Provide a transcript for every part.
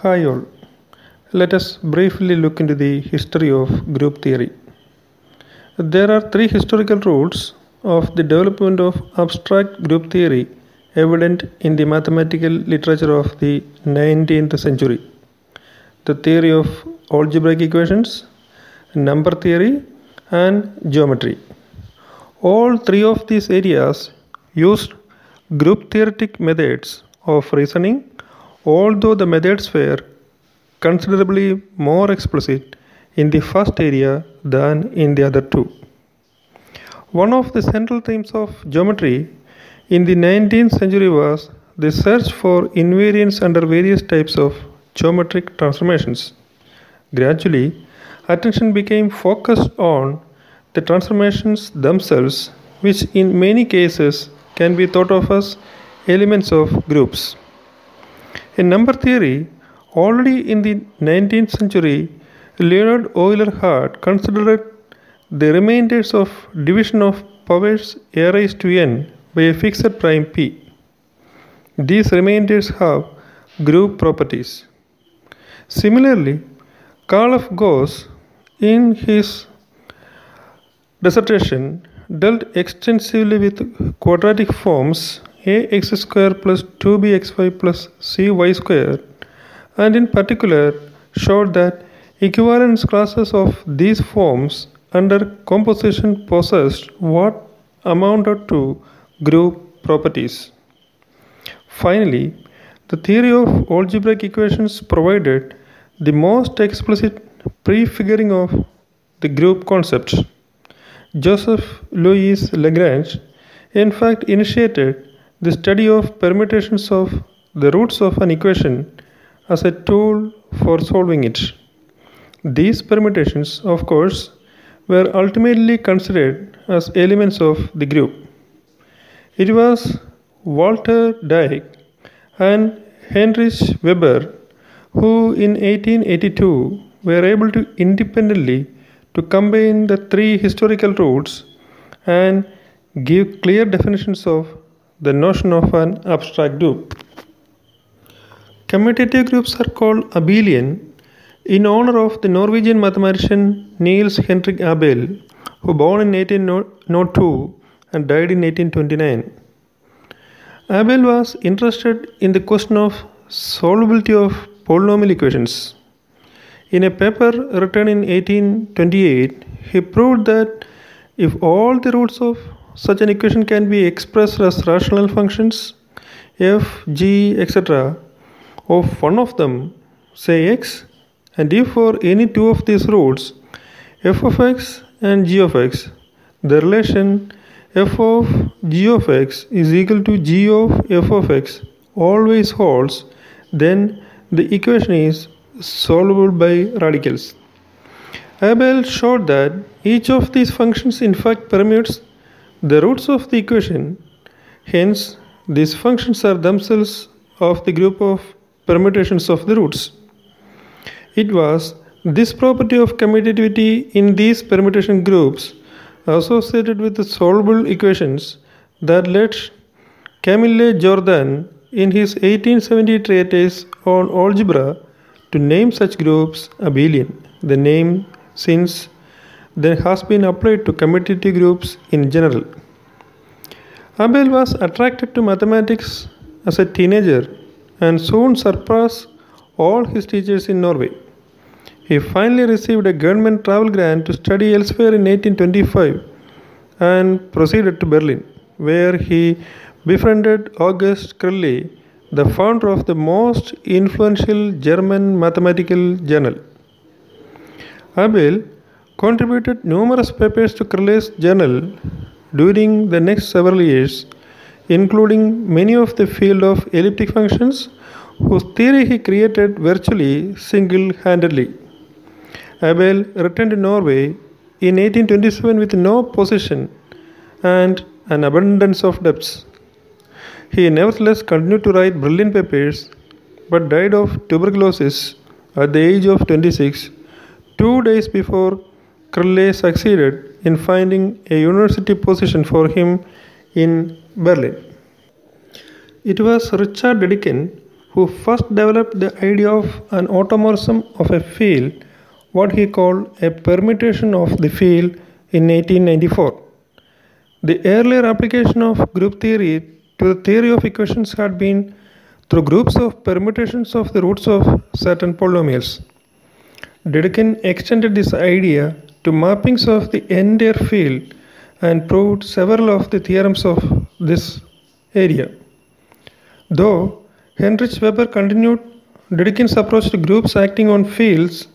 Hi all. Let us briefly look into the history of group theory. There are three historical roots of the development of abstract group theory evident in the mathematical literature of the 19th century. The theory of algebraic equations, number theory and geometry. All three of these areas used group theoretic methods of reasoning although the methods were considerably more explicit in the first area than in the other two. One of the central themes of geometry in the 19th century was the search for invariants under various types of geometric transformations. Gradually, attention became focused on the transformations themselves, which in many cases can be thought of as elements of groups. In number theory, already in the 19th century, Leonhard Euler had considered the remainders of division of powers a raised to n by a fixed prime p. These remainders have group properties. Similarly, Karl. Gauss, in his dissertation, dealt extensively with quadratic forms ax square plus 2bxy plus cy square and in particular showed that equivalence classes of these forms under composition possessed what amounted to group properties. Finally, the theory of algebraic equations provided the most explicit prefiguring of the group concept. Joseph Louis Lagrange, in fact, initiated the study of permutations of the roots of an equation as a tool for solving it. These permutations, of course, were ultimately considered as elements of the group. It was Walter Dirac and Heinrich Weber who in 1882 were able to independently to combine the three historical roots and give clear definitions of the notion of an abstract group. Commutative groups are called abelian in honor of the Norwegian mathematician Niels Henrik Abel, who born in 1802 and died in 1829. Abel was interested in the question of solvability of polynomial equations. In a paper written in 1828, he proved that if all the roots of such an equation can be expressed as rational functions, f, g, etc., of one of them, say x, and if for any two of these roots, f of x and g of x, the relation f of g of x is equal to g of f of x always holds, then the equation is solvable by radicals. Abel showed that each of these functions in fact permutes the roots of the equation. Hence, these functions are themselves of the group of permutations of the roots. It was this property of commutativity in these permutation groups associated with the solvable equations that led Camille Jordan in his 1870 treatise on algebra to name such groups abelian. The name since then has been applied to commutative groups in general. Abel was attracted to mathematics as a teenager and soon surpassed all his teachers in Norway. He finally received a government travel grant to study elsewhere in 1825 and proceeded to Berlin, where he befriended August Crelle, the founder of the most influential German mathematical journal. Abel contributed numerous papers to Crelle's journal during the next several years, including many of the field of elliptic functions, whose theory he created virtually single handedly. Abel returned to Norway in 1827 with no position and an abundance of debts. He nevertheless continued to write brilliant papers but died of tuberculosis at the age of 26, two days before Crelle succeeded in finding a university position for him in Berlin. It was Richard Dedekind who first developed the idea of an automorphism of a field, what he called a permutation of the field in 1894. The earlier application of group theory to the theory of equations had been through groups of permutations of the roots of certain polynomials. Dedekind extended this idea to mappings of the entire field and proved several of the theorems of this area. Though Heinrich Weber continued Dedekind's approach to groups acting on fields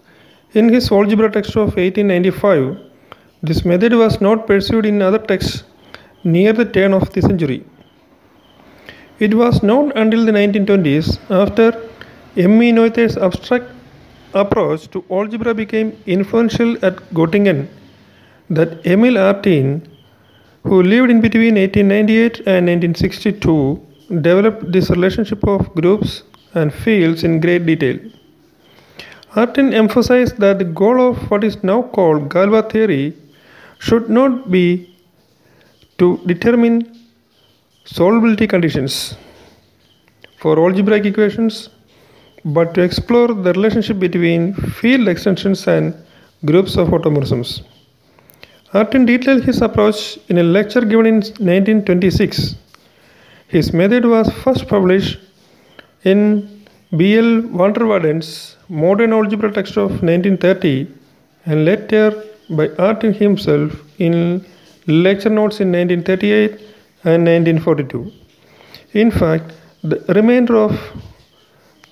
in his algebra text of 1895, this method was not pursued in other texts near the turn of the century. It was not until the 1920s, after M. E. Noether's abstract approach to algebra became influential at Göttingen, that Emil Artin, who lived in between 1898 and 1962, developed this relationship of groups and fields in great detail. Artin emphasized that the goal of what is now called Galois theory should not be to determine solvability conditions for algebraic equations, but to explore the relationship between field extensions and groups of automorphisms. Artin detailed his approach in a lecture given in 1926. His method was first published in B.L. van der Waerden's Modern Algebra text of 1930 and later by Artin himself in lecture notes in 1938 and 1942. In fact, the remainder of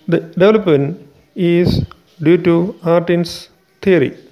the development is due to Artin's theory.